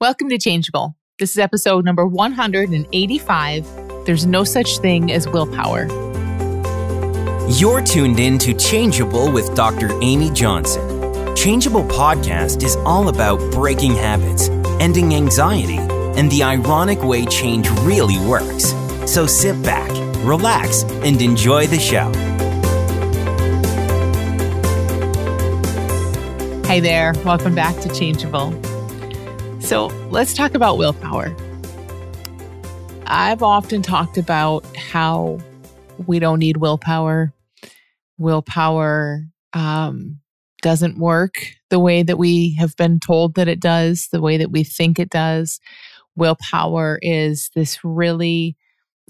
Welcome to Changeable. This is episode number 185. There's no such thing as willpower. You're tuned in to Changeable with Dr. Amy Johnson. Changeable podcast is all about breaking habits, ending anxiety, and the ironic way change really works. So sit back, relax, and enjoy the show. Hey there, welcome back to Changeable. So let's talk about willpower. I've often talked about how we don't need willpower. Willpower um, doesn't work the way that we have been told that it does, the way that we think it does. Willpower is this really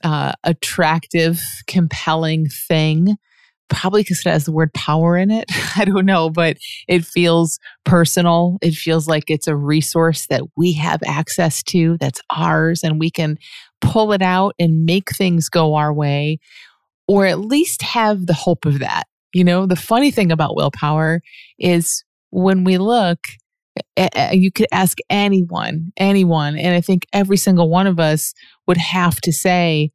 uh, attractive, compelling thing probably because it has the word power in it. I don't know, but it feels personal. It feels like it's a resource that we have access to, that's ours, and we can pull it out and make things go our way, or at least have the hope of that. You know, the funny thing about willpower is when we look, you could ask anyone, anyone, and I think every single one of us would have to say,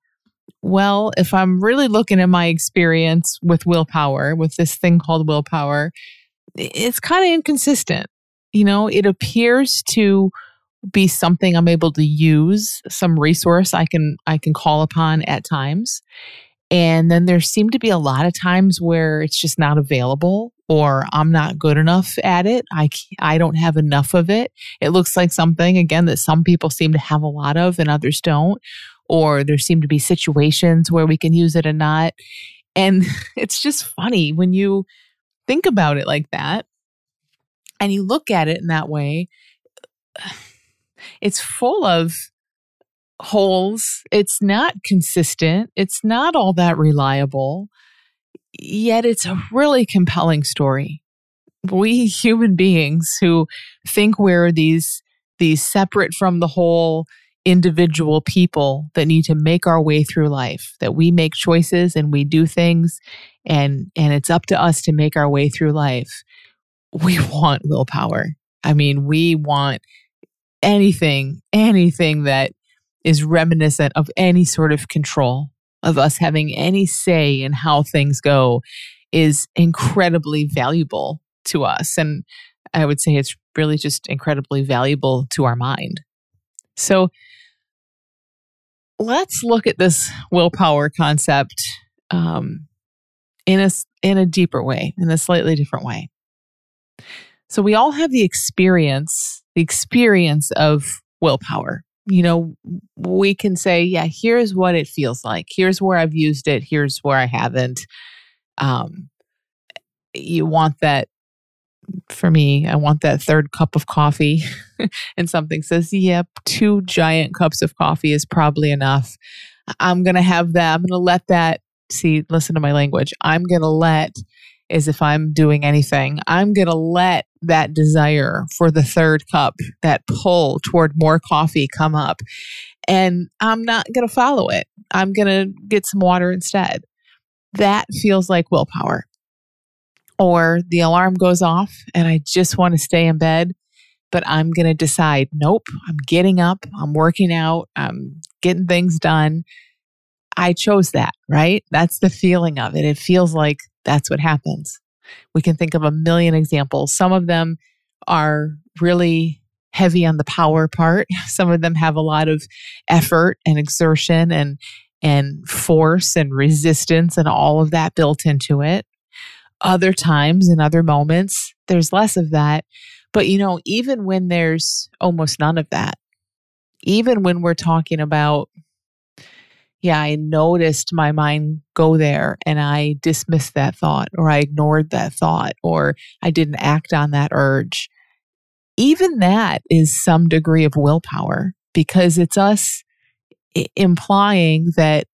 well, if I'm really looking at my experience with willpower, with this thing called willpower, it's kind of inconsistent. You know, it appears to be something I'm able to use, some resource I can I can call upon at times. And then there seem to be a lot of times where it's just not available or I'm not good enough at it. I I don't have enough of it. It looks like something again that some people seem to have a lot of and others don't or there seem to be situations where we can use it and not. And it's just funny when you think about it like that and you look at it in that way. It's full of holes. It's not consistent. It's not all that reliable. Yet it's a really compelling story. We human beings who think we're these these separate from the whole individual people that need to make our way through life that we make choices and we do things and and it's up to us to make our way through life. We want willpower. I mean we want anything anything that is reminiscent of any sort of control of us having any say in how things go is incredibly valuable to us and i would say it's really just incredibly valuable to our mind so let's look at this willpower concept um, in a in a deeper way, in a slightly different way. So we all have the experience, the experience of willpower. You know, we can say, yeah, here's what it feels like. Here's where I've used it. Here's where I haven't. Um, you want that for me, I want that third cup of coffee. and something says, yep, two giant cups of coffee is probably enough. I'm going to have that. I'm going to let that, see, listen to my language. I'm going to let, as if I'm doing anything, I'm going to let that desire for the third cup, that pull toward more coffee come up. And I'm not going to follow it. I'm going to get some water instead. That feels like willpower or the alarm goes off and I just want to stay in bed, but I'm going to decide, nope, I'm getting up, I'm working out, I'm getting things done. I chose that, right? That's the feeling of it. It feels like that's what happens. We can think of a million examples. Some of them are really heavy on the power part. Some of them have a lot of effort and exertion and and force and resistance and all of that built into it. Other times, and other moments, there's less of that. But, you know, even when there's almost none of that, even when we're talking about, yeah, I noticed my mind go there and I dismissed that thought or I ignored that thought or I didn't act on that urge. Even that is some degree of willpower because it's us implying that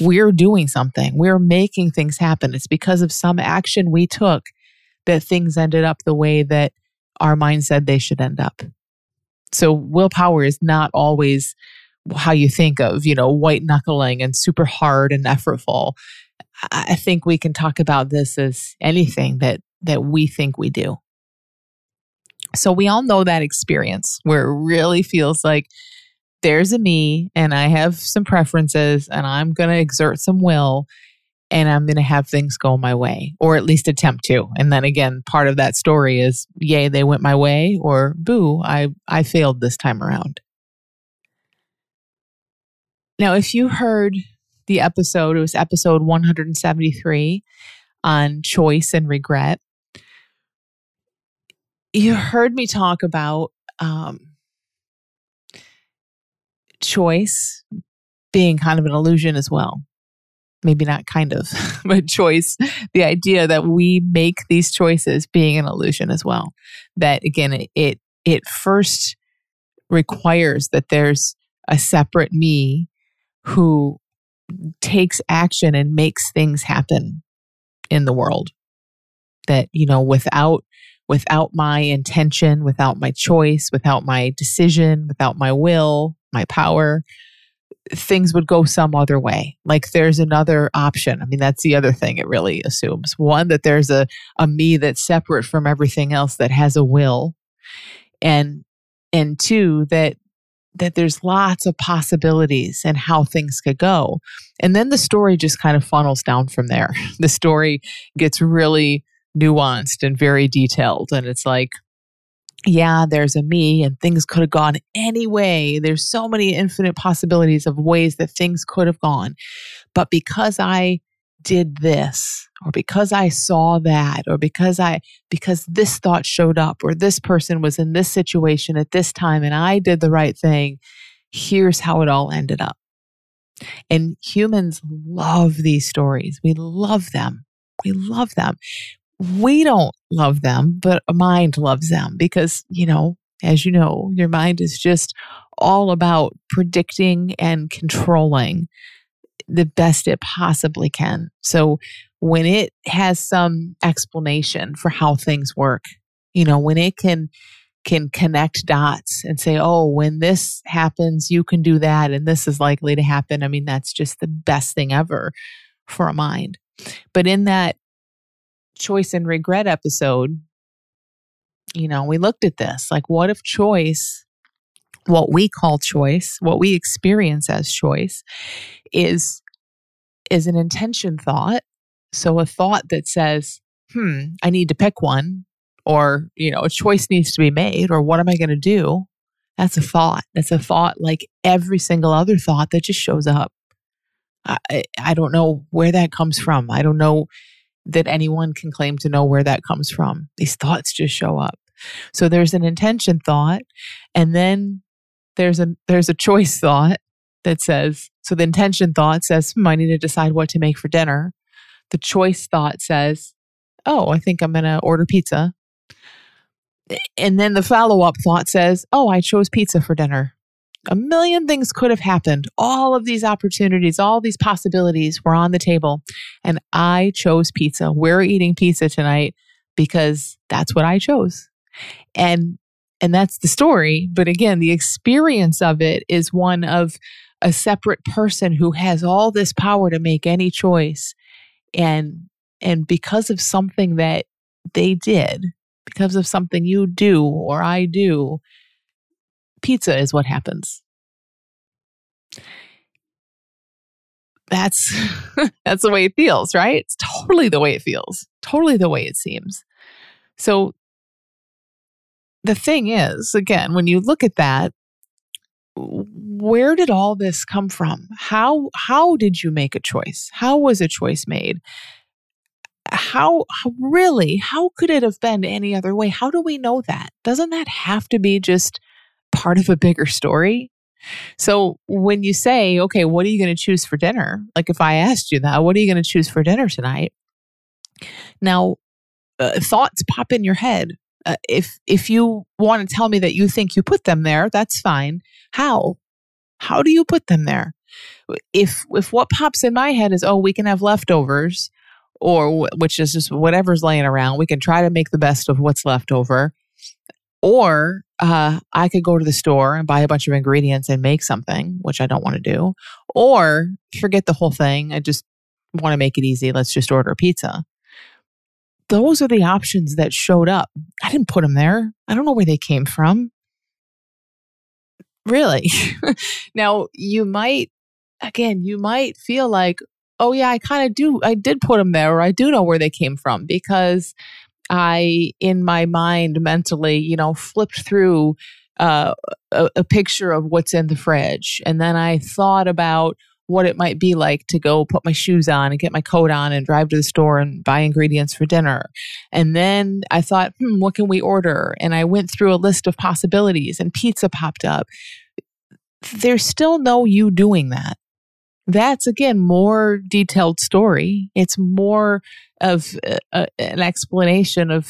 we're doing something, we're making things happen. It's because of some action we took that things ended up the way that our mind said they should end up. So, willpower is not always how you think of, you know, white knuckling and super hard and effortful. I think we can talk about this as anything that that we think we do. So we all know that experience where it really feels like there's a me and I have some preferences and I'm going to exert some will and I'm going to have things go my way or at least attempt to. And then again, part of that story is yay, they went my way or boo, I I failed this time around. Now, if you heard the episode, it was episode 173 on choice and regret. You heard me talk about um, choice being kind of an illusion as well. Maybe not kind of, but choice, the idea that we make these choices being an illusion as well. That again, it, it, it first requires that there's a separate me who takes action and makes things happen in the world that you know without without my intention without my choice without my decision without my will my power things would go some other way like there's another option i mean that's the other thing it really assumes one that there's a a me that's separate from everything else that has a will and and two that that there's lots of possibilities and how things could go. And then the story just kind of funnels down from there. The story gets really nuanced and very detailed. And it's like, yeah, there's a me, and things could have gone any way. There's so many infinite possibilities of ways that things could have gone. But because I did this or because I saw that or because I because this thought showed up or this person was in this situation at this time and I did the right thing here's how it all ended up and humans love these stories we love them we love them we don't love them but a mind loves them because you know as you know your mind is just all about predicting and controlling the best it possibly can. So when it has some explanation for how things work, you know, when it can can connect dots and say, "Oh, when this happens, you can do that and this is likely to happen." I mean, that's just the best thing ever for a mind. But in that choice and regret episode, you know, we looked at this like what if choice what we call choice, what we experience as choice is is an intention thought. So a thought that says, "Hmm, I need to pick one," or you know, a choice needs to be made, or what am I going to do? That's a thought. That's a thought like every single other thought that just shows up. I, I don't know where that comes from. I don't know that anyone can claim to know where that comes from. These thoughts just show up. So there's an intention thought, and then there's a there's a choice thought that says so the intention thought says hmm, i need to decide what to make for dinner the choice thought says oh i think i'm going to order pizza and then the follow-up thought says oh i chose pizza for dinner a million things could have happened all of these opportunities all these possibilities were on the table and i chose pizza we're eating pizza tonight because that's what i chose and and that's the story. But again, the experience of it is one of a separate person who has all this power to make any choice. And and because of something that they did, because of something you do or I do, pizza is what happens. That's that's the way it feels, right? It's totally the way it feels. Totally the way it seems. So the thing is, again, when you look at that, where did all this come from? How how did you make a choice? How was a choice made? How, how really how could it have been any other way? How do we know that? Doesn't that have to be just part of a bigger story? So when you say, okay, what are you going to choose for dinner? Like if I asked you that, what are you going to choose for dinner tonight? Now, uh, thoughts pop in your head uh, if if you want to tell me that you think you put them there, that's fine. How? How do you put them there? If if what pops in my head is, oh, we can have leftovers, or which is just whatever's laying around, we can try to make the best of what's left over. Or uh, I could go to the store and buy a bunch of ingredients and make something, which I don't want to do. Or forget the whole thing. I just want to make it easy. Let's just order pizza those are the options that showed up. I didn't put them there. I don't know where they came from. Really. now, you might, again, you might feel like, oh, yeah, I kind of do. I did put them there, or I do know where they came from because I, in my mind, mentally, you know, flipped through uh, a, a picture of what's in the fridge. And then I thought about, what it might be like to go put my shoes on and get my coat on and drive to the store and buy ingredients for dinner. And then I thought, hmm, what can we order? And I went through a list of possibilities and pizza popped up. There's still no you doing that. That's again more detailed story. It's more of a, a, an explanation of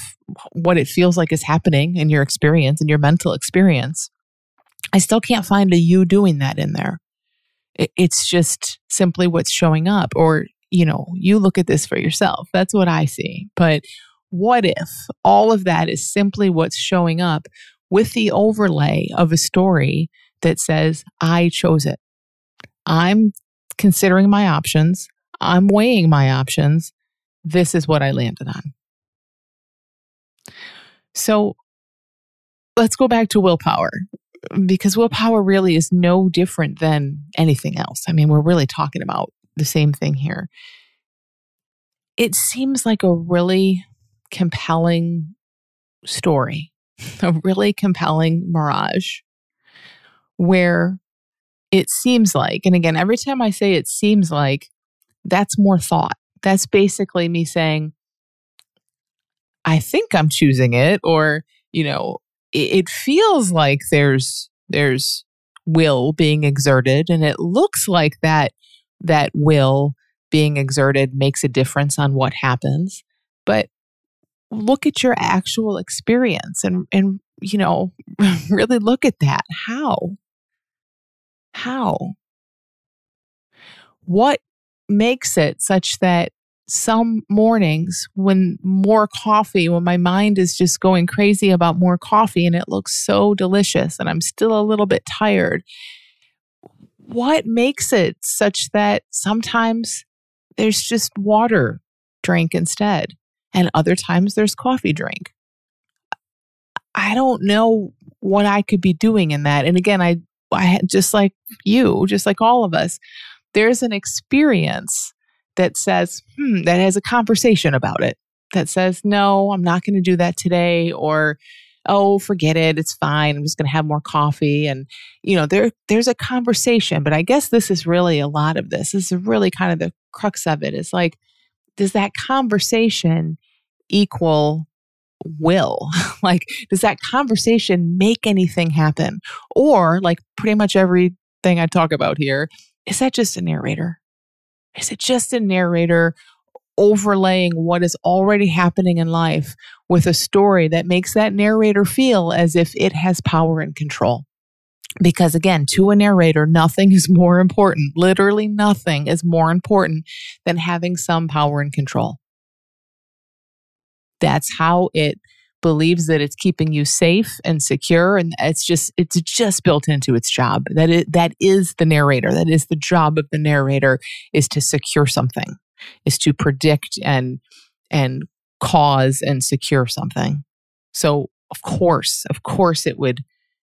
what it feels like is happening in your experience in your mental experience. I still can't find a you doing that in there. It's just simply what's showing up. Or, you know, you look at this for yourself. That's what I see. But what if all of that is simply what's showing up with the overlay of a story that says, I chose it? I'm considering my options. I'm weighing my options. This is what I landed on. So let's go back to willpower because willpower really is no different than anything else. I mean, we're really talking about the same thing here. It seems like a really compelling story, a really compelling mirage where it seems like, and again, every time I say it seems like, that's more thought. That's basically me saying, I think I'm choosing it, or, you know, it feels like there's there's will being exerted and it looks like that that will being exerted makes a difference on what happens. But look at your actual experience and and you know really look at that. How how what makes it such that some mornings when more coffee, when my mind is just going crazy about more coffee and it looks so delicious and I'm still a little bit tired, what makes it such that sometimes there's just water drink instead and other times there's coffee drink? I don't know what I could be doing in that. And again, I, I just like you, just like all of us, there's an experience that says, hmm, that has a conversation about it, that says, no, I'm not going to do that today, or, oh, forget it, it's fine, I'm just going to have more coffee. And, you know, there, there's a conversation, but I guess this is really a lot of this. This is really kind of the crux of it is like, does that conversation equal will? like, does that conversation make anything happen? Or, like, pretty much everything I talk about here, is that just a narrator? Is it just a narrator overlaying what is already happening in life with a story that makes that narrator feel as if it has power and control? Because again, to a narrator, nothing is more important. Literally nothing is more important than having some power and control. That's how it believes that it's keeping you safe and secure and it's just it's just built into its job. That it that is the narrator. That is the job of the narrator is to secure something is to predict and and cause and secure something. So of course of course it would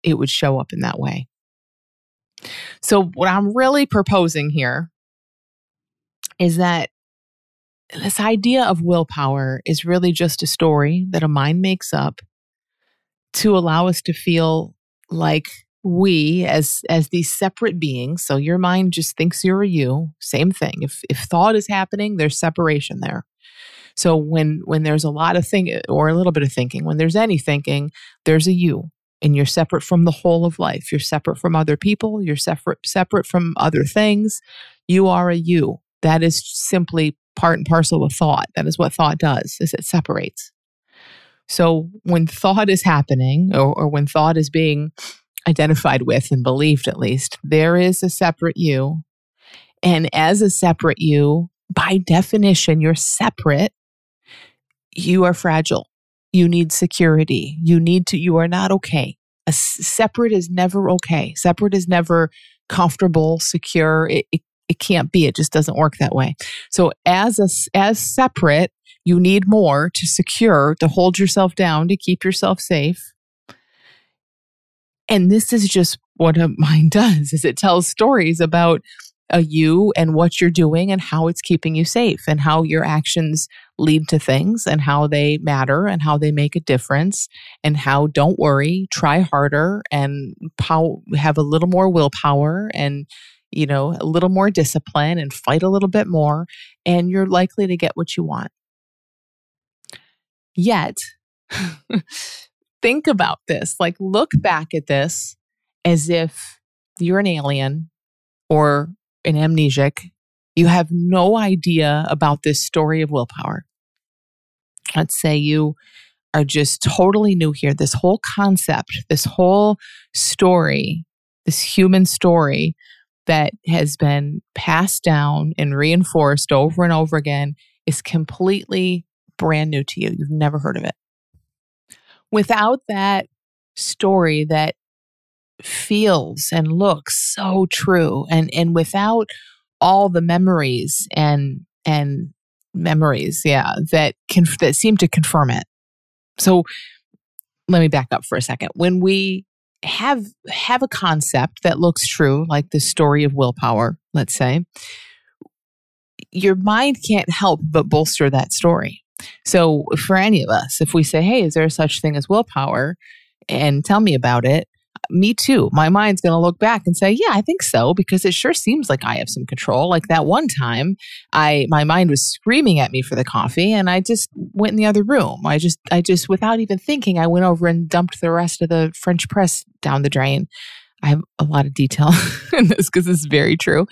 it would show up in that way. So what i'm really proposing here is that this idea of willpower is really just a story that a mind makes up to allow us to feel like we as as these separate beings so your mind just thinks you're a you same thing. If if thought is happening there's separation there. So when when there's a lot of thing or a little bit of thinking when there's any thinking there's a you and you're separate from the whole of life. You're separate from other people you're separate separate from other things. You are a you. That is simply part and parcel of thought. That is what thought does, is it separates. So when thought is happening or, or when thought is being identified with and believed at least, there is a separate you. And as a separate you, by definition, you're separate. You are fragile. You need security. You need to, you are not okay. A separate is never okay. Separate is never comfortable, secure. It, it it can't be. It just doesn't work that way. So as a, as separate, you need more to secure, to hold yourself down, to keep yourself safe. And this is just what a mind does is it tells stories about a you and what you're doing and how it's keeping you safe and how your actions lead to things and how they matter and how they make a difference and how don't worry try harder and have a little more willpower and you know a little more discipline and fight a little bit more and you're likely to get what you want yet think about this like look back at this as if you're an alien or an amnesiac. You have no idea about this story of willpower. Let's say you are just totally new here. This whole concept, this whole story, this human story that has been passed down and reinforced over and over again is completely brand new to you. You've never heard of it. Without that story that feels and looks so true and and without all the memories and and memories yeah that can that seem to confirm it so let me back up for a second when we have have a concept that looks true like the story of willpower let's say. Your mind can't help but bolster that story. So for any of us if we say hey is there such thing as willpower? and tell me about it me too. My mind's going to look back and say, yeah, I think so because it sure seems like I have some control. Like that one time, I my mind was screaming at me for the coffee and I just went in the other room. I just I just without even thinking, I went over and dumped the rest of the french press down the drain. I have a lot of detail in this because it's very true.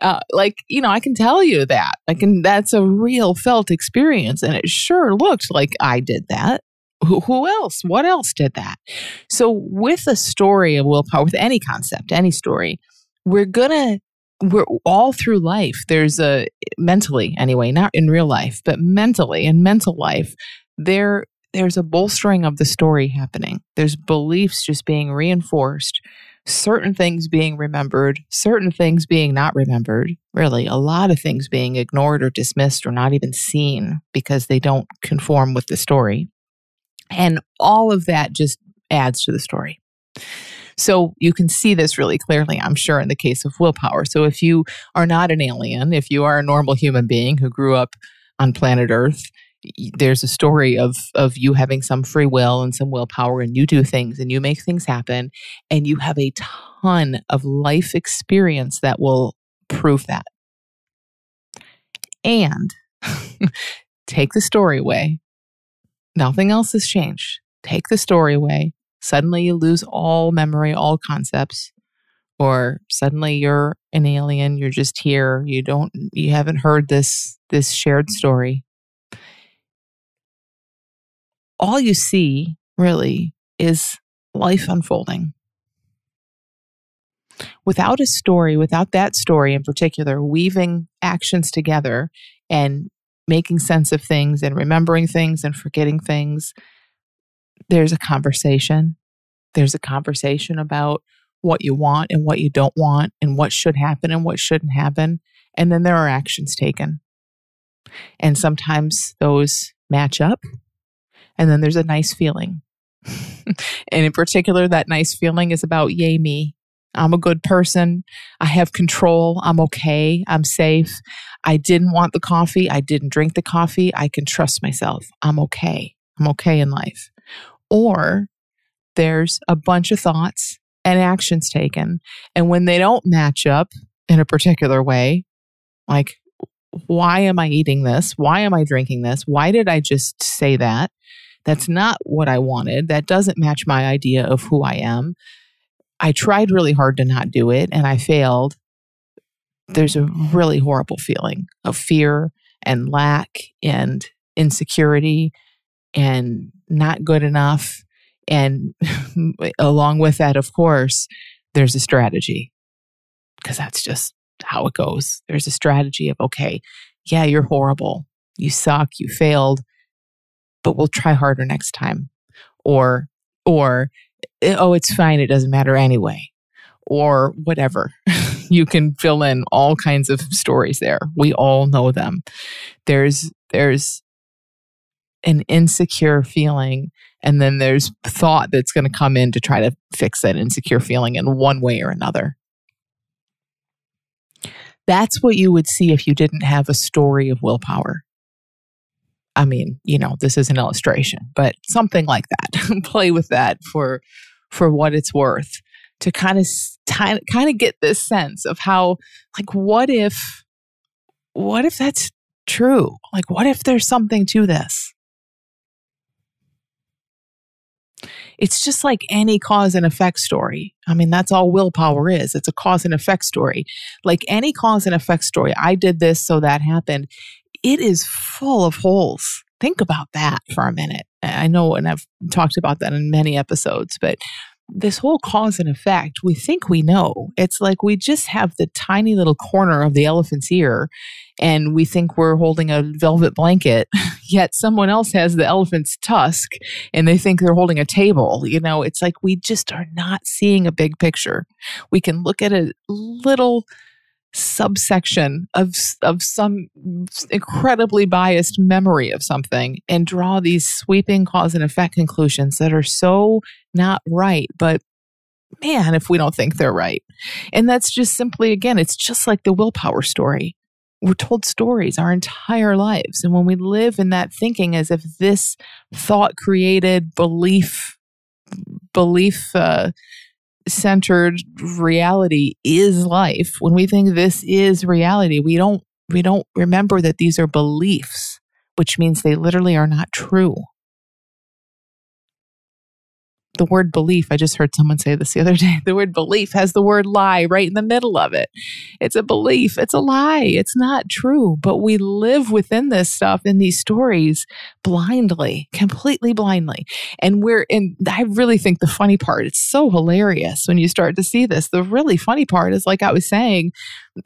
Uh, like you know, I can tell you that I can. That's a real felt experience, and it sure looked like I did that who, else? What else did that? So, with a story of willpower, with any concept, any story, we're gonna we're all through life. There's a mentally anyway, not in real life, but mentally in mental life, there there's a bolstering of the story happening. There's beliefs just being reinforced, certain things being remembered, certain things being not remembered, really, a lot of things being ignored or dismissed or not even seen because they don't conform with the story. And all of that just adds to the story. So you can see this really clearly, I'm sure, in the case of willpower. So if you are not an alien, if you are a normal human being who grew up on planet Earth, there's a story of of you having some free will and some willpower and you do things and you make things happen and you have a ton of life experience that will prove that. And take the story away Nothing else has changed. Take the story away. Suddenly you lose all memory, all concepts. Or suddenly you're an alien, you're just here, you don't you haven't heard this this shared story. All you see really is life unfolding. Without a story, without that story in particular, weaving actions together and making sense of things and remembering things and forgetting things, there's a conversation. There's a conversation about what you want and what you don't want and what should happen and what shouldn't happen. And then there are actions taken. And sometimes those match up. And then there's a nice feeling. and in particular, that nice feeling is about yay me. I'm a good person. I have control. I'm okay. I'm safe. I didn't want the coffee. I didn't drink the coffee. I can trust myself. I'm okay. I'm okay in life. Or there's a bunch of thoughts and actions taken. And when they don't match up in a particular way, like, why am I eating this? Why am I drinking this? Why did I just say that? That's not what I wanted. That doesn't match my idea of who I am. I tried really hard to not do it and I failed. There's a really horrible feeling of fear and lack and insecurity and not good enough. And along with that, of course, there's a strategy because that's just how it goes. There's a strategy of, okay, yeah, you're horrible. You suck. You failed, but we'll try harder next time. Or, or Eh, oh, it's fine. It doesn't matter anyway, or whatever. you can fill in all kinds of stories there. We all know them. There's, there's, an insecure feeling and then there's thought that's going to come in to try to fix that insecure feeling in one way or another. That's what you would see if you didn't have a story of willpower. I mean, you know, this is an illustration, but something like that. Play with that for for what it's worth to kind of kind of get this sense of how like what if what if that's true? Like what if there's something to this? It's just like any cause and effect story. I mean, that's all willpower is. It's a cause and effect story. Like any cause and effect story, I did this, so that happened. It is full of holes. Think about that for a minute. I know, and I've talked about that in many episodes, but this whole cause and effect, we think we know. It's like we just have the tiny little corner of the elephant's ear and we think we're holding a velvet blanket, yet someone else has the elephant's tusk and they think they're holding a table. You know, it's like we just are not seeing a big picture. We can look at a little subsection of of some incredibly biased memory of something and draw these sweeping cause and effect conclusions that are so not right but man if we don't think they're right. And that's just simply again it's just like the willpower story. We're told stories our entire lives and when we live in that thinking as if this thought created belief belief uh, centered reality is life. When we think this is reality we don't we don't remember that these are beliefs which means they literally are not true the word belief, I just heard someone say this the other day. The word belief has the word lie right in the middle of it. It's a belief, it's a lie, it's not true. But we live within this stuff in these stories blindly, completely blindly. And we're, and I really think the funny part, it's so hilarious when you start to see this. The really funny part is, like I was saying,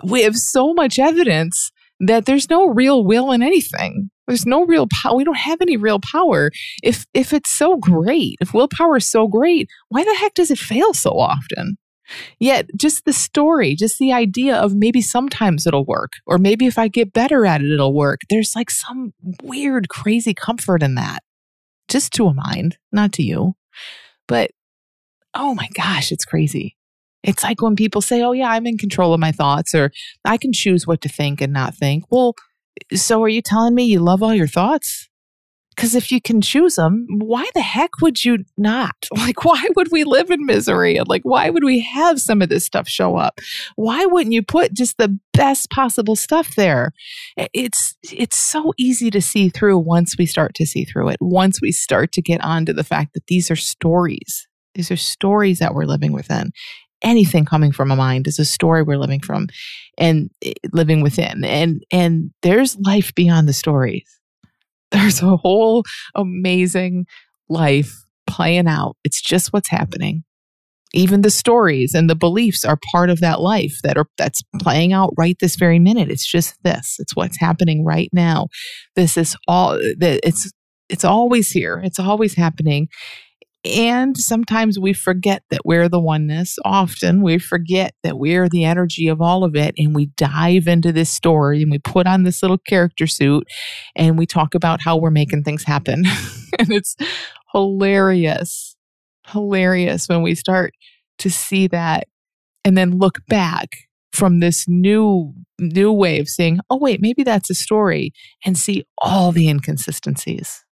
we have so much evidence that there's no real will in anything. There's no real power. We don't have any real power. If if it's so great, if willpower is so great, why the heck does it fail so often? Yet just the story, just the idea of maybe sometimes it'll work, or maybe if I get better at it, it'll work. There's like some weird, crazy comfort in that. Just to a mind, not to you. But oh my gosh, it's crazy. It's like when people say, oh, yeah, I'm in control of my thoughts, or I can choose what to think and not think. Well, so are you telling me you love all your thoughts? Because if you can choose them, why the heck would you not? Like, why would we live in misery? And like, why would we have some of this stuff show up? Why wouldn't you put just the best possible stuff there? It's it's so easy to see through once we start to see through it. Once we start to get onto the fact that these are stories. These are stories that we're living within anything coming from a mind is a story we're living from and eh, living within. And and there's life beyond the stories. There's a whole amazing life playing out. It's just what's happening. Even the stories and the beliefs are part of that life that are that's playing out right this very minute. It's just this. It's what's happening right now. This is all it's it's always here. It's always happening and sometimes we forget that we're the oneness. Often we forget that we're the energy of all of it. And we dive into this story and we put on this little character suit and we talk about how we're making things happen. and it's hilarious, hilarious when we start to see that and then look back from this new new way of seeing oh wait, maybe that's a story and see all the inconsistencies.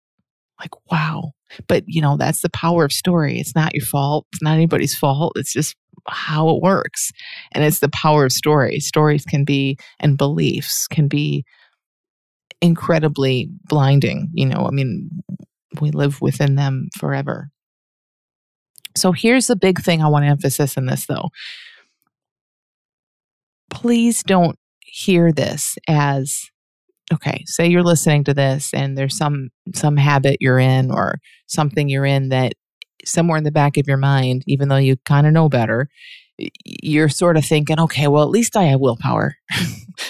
Like, wow, but, you know, that's the power of story. It's not your fault. It's not anybody's fault. It's just how it works. And it's the power of story. Stories can be, and beliefs can be incredibly blinding. You know, I mean, we live within them forever. So here's the big thing I want to emphasize in this, though. Please don't hear this as okay say you're listening to this and there's some some habit you're in or something you're in that somewhere in the back of your mind even though you kind of know better you're sort of thinking okay well at least i have willpower.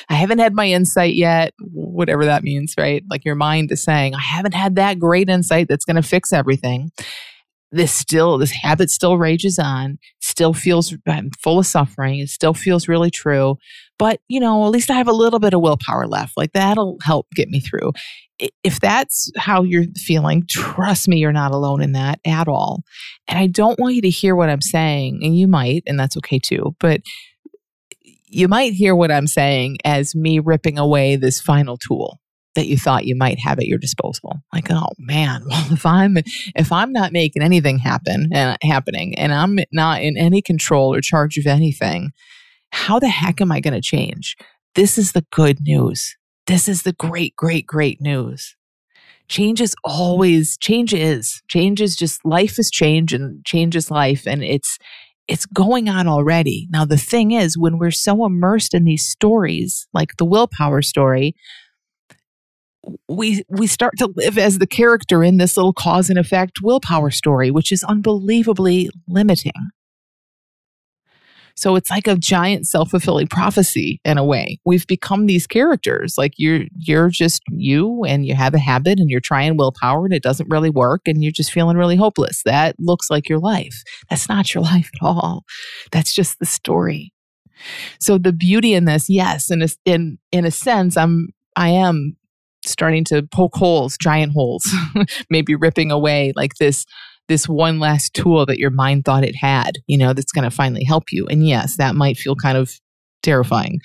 I haven't had my insight yet whatever that means right? Like your mind is saying i haven't had that great insight that's going to fix everything this still this habit still rages on still feels I'm full of suffering it still feels really true but you know at least i have a little bit of willpower left like that'll help get me through. If that's how you're feeling trust me you're not alone in that at all. And i don't want you to hear what i'm saying and you might and that's okay too but you might hear what i'm saying as me ripping away this final tool that you thought you might have at your disposal. Like, oh man, well if I'm if I'm not making anything happen and uh, happening and I'm not in any control or charge of anything, how the heck am I going to change? This is the good news. This is the great great great news. Change is always change is. Change is just life is change and change is life and it's it's going on already. Now the thing is when we're so immersed in these stories, like the willpower story, we we start to live as the character in this little cause and effect willpower story which is unbelievably limiting. So it's like a giant self-fulfilling prophecy in a way. We've become these characters. Like you're you're just you and you have a habit and you're trying willpower and it doesn't really work and you're just feeling really hopeless. That looks like your life. That's not your life at all. That's just the story. So the beauty in this yes in a, in in a sense i'm I am starting to poke holes, giant holes, maybe ripping away like this this one last tool that your mind thought it had, you know, that's going to finally help you. And yes, that might feel kind of terrifying.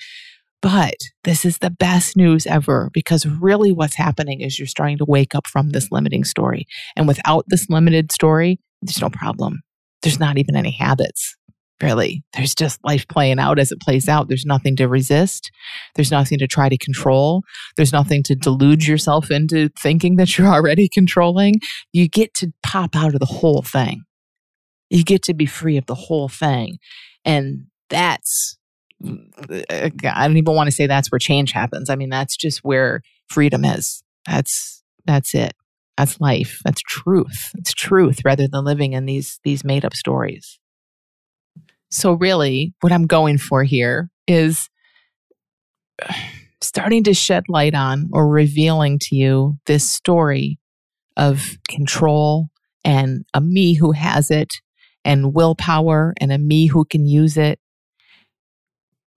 But this is the best news ever because really what's happening is you're starting to wake up from this limiting story. And without this limited story, there's no problem. There's not even any habits really. There's just life playing out as it plays out. There's nothing to resist. There's nothing to try to control. There's nothing to delude yourself into thinking that you're already controlling. You get to pop out of the whole thing. You get to be free of the whole thing. And that's, I don't even want to say that's where change happens. I mean, that's just where freedom is. That's, that's it. That's life. That's truth. It's truth rather than living in these, these made up stories. So, really, what I'm going for here is starting to shed light on or revealing to you this story of control and a me who has it and willpower and a me who can use it.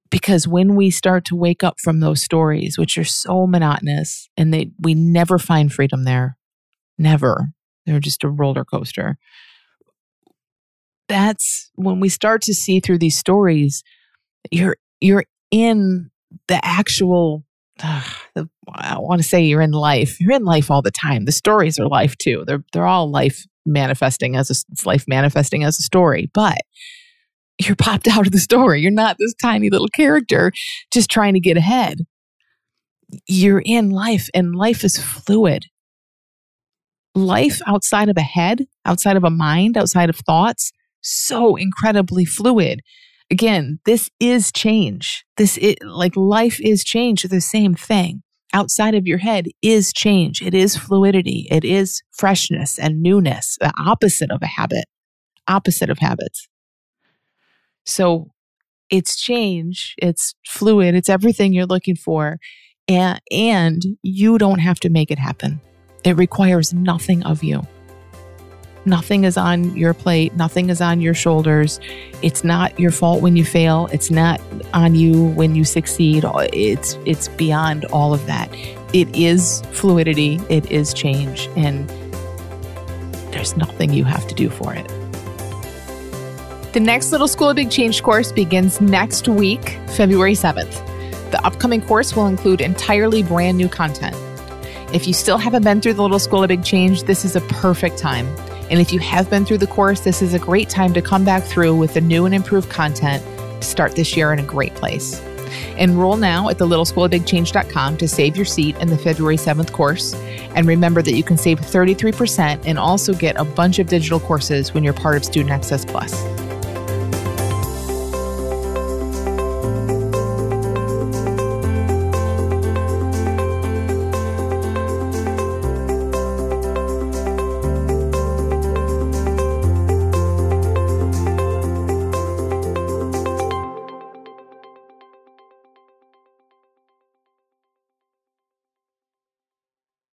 Because when we start to wake up from those stories, which are so monotonous and they, we never find freedom there, never, they're just a roller coaster that's when we start to see through these stories, you're you're in the actual uh, the, I want to say you're in life. You're in life all the time. The stories are life too. They're they're all life manifesting as a it's life manifesting as a story. But you're popped out of the story. You're not this tiny little character just trying to get ahead. You're in life and life is fluid. Life outside of a head, outside of a mind, outside of thoughts so incredibly fluid. Again, this is change. This is like life is change, the same thing. Outside of your head is change. It is fluidity. It is freshness and newness, the opposite of a habit, opposite of habits. So it's change, it's fluid, it's everything you're looking for. And, and you don't have to make it happen. It requires nothing of you. Nothing is on your plate, nothing is on your shoulders. It's not your fault when you fail, it's not on you when you succeed. It's it's beyond all of that. It is fluidity, it is change and there's nothing you have to do for it. The next Little School of Big Change course begins next week, February 7th. The upcoming course will include entirely brand new content. If you still haven't been through the Little School of Big Change, this is a perfect time. And if you have been through the course, this is a great time to come back through with the new and improved content to start this year in a great place. Enroll now at thelittleschoolofbigchange.com to save your seat in the February 7th course. And remember that you can save 33% and also get a bunch of digital courses when you're part of Student Access Plus.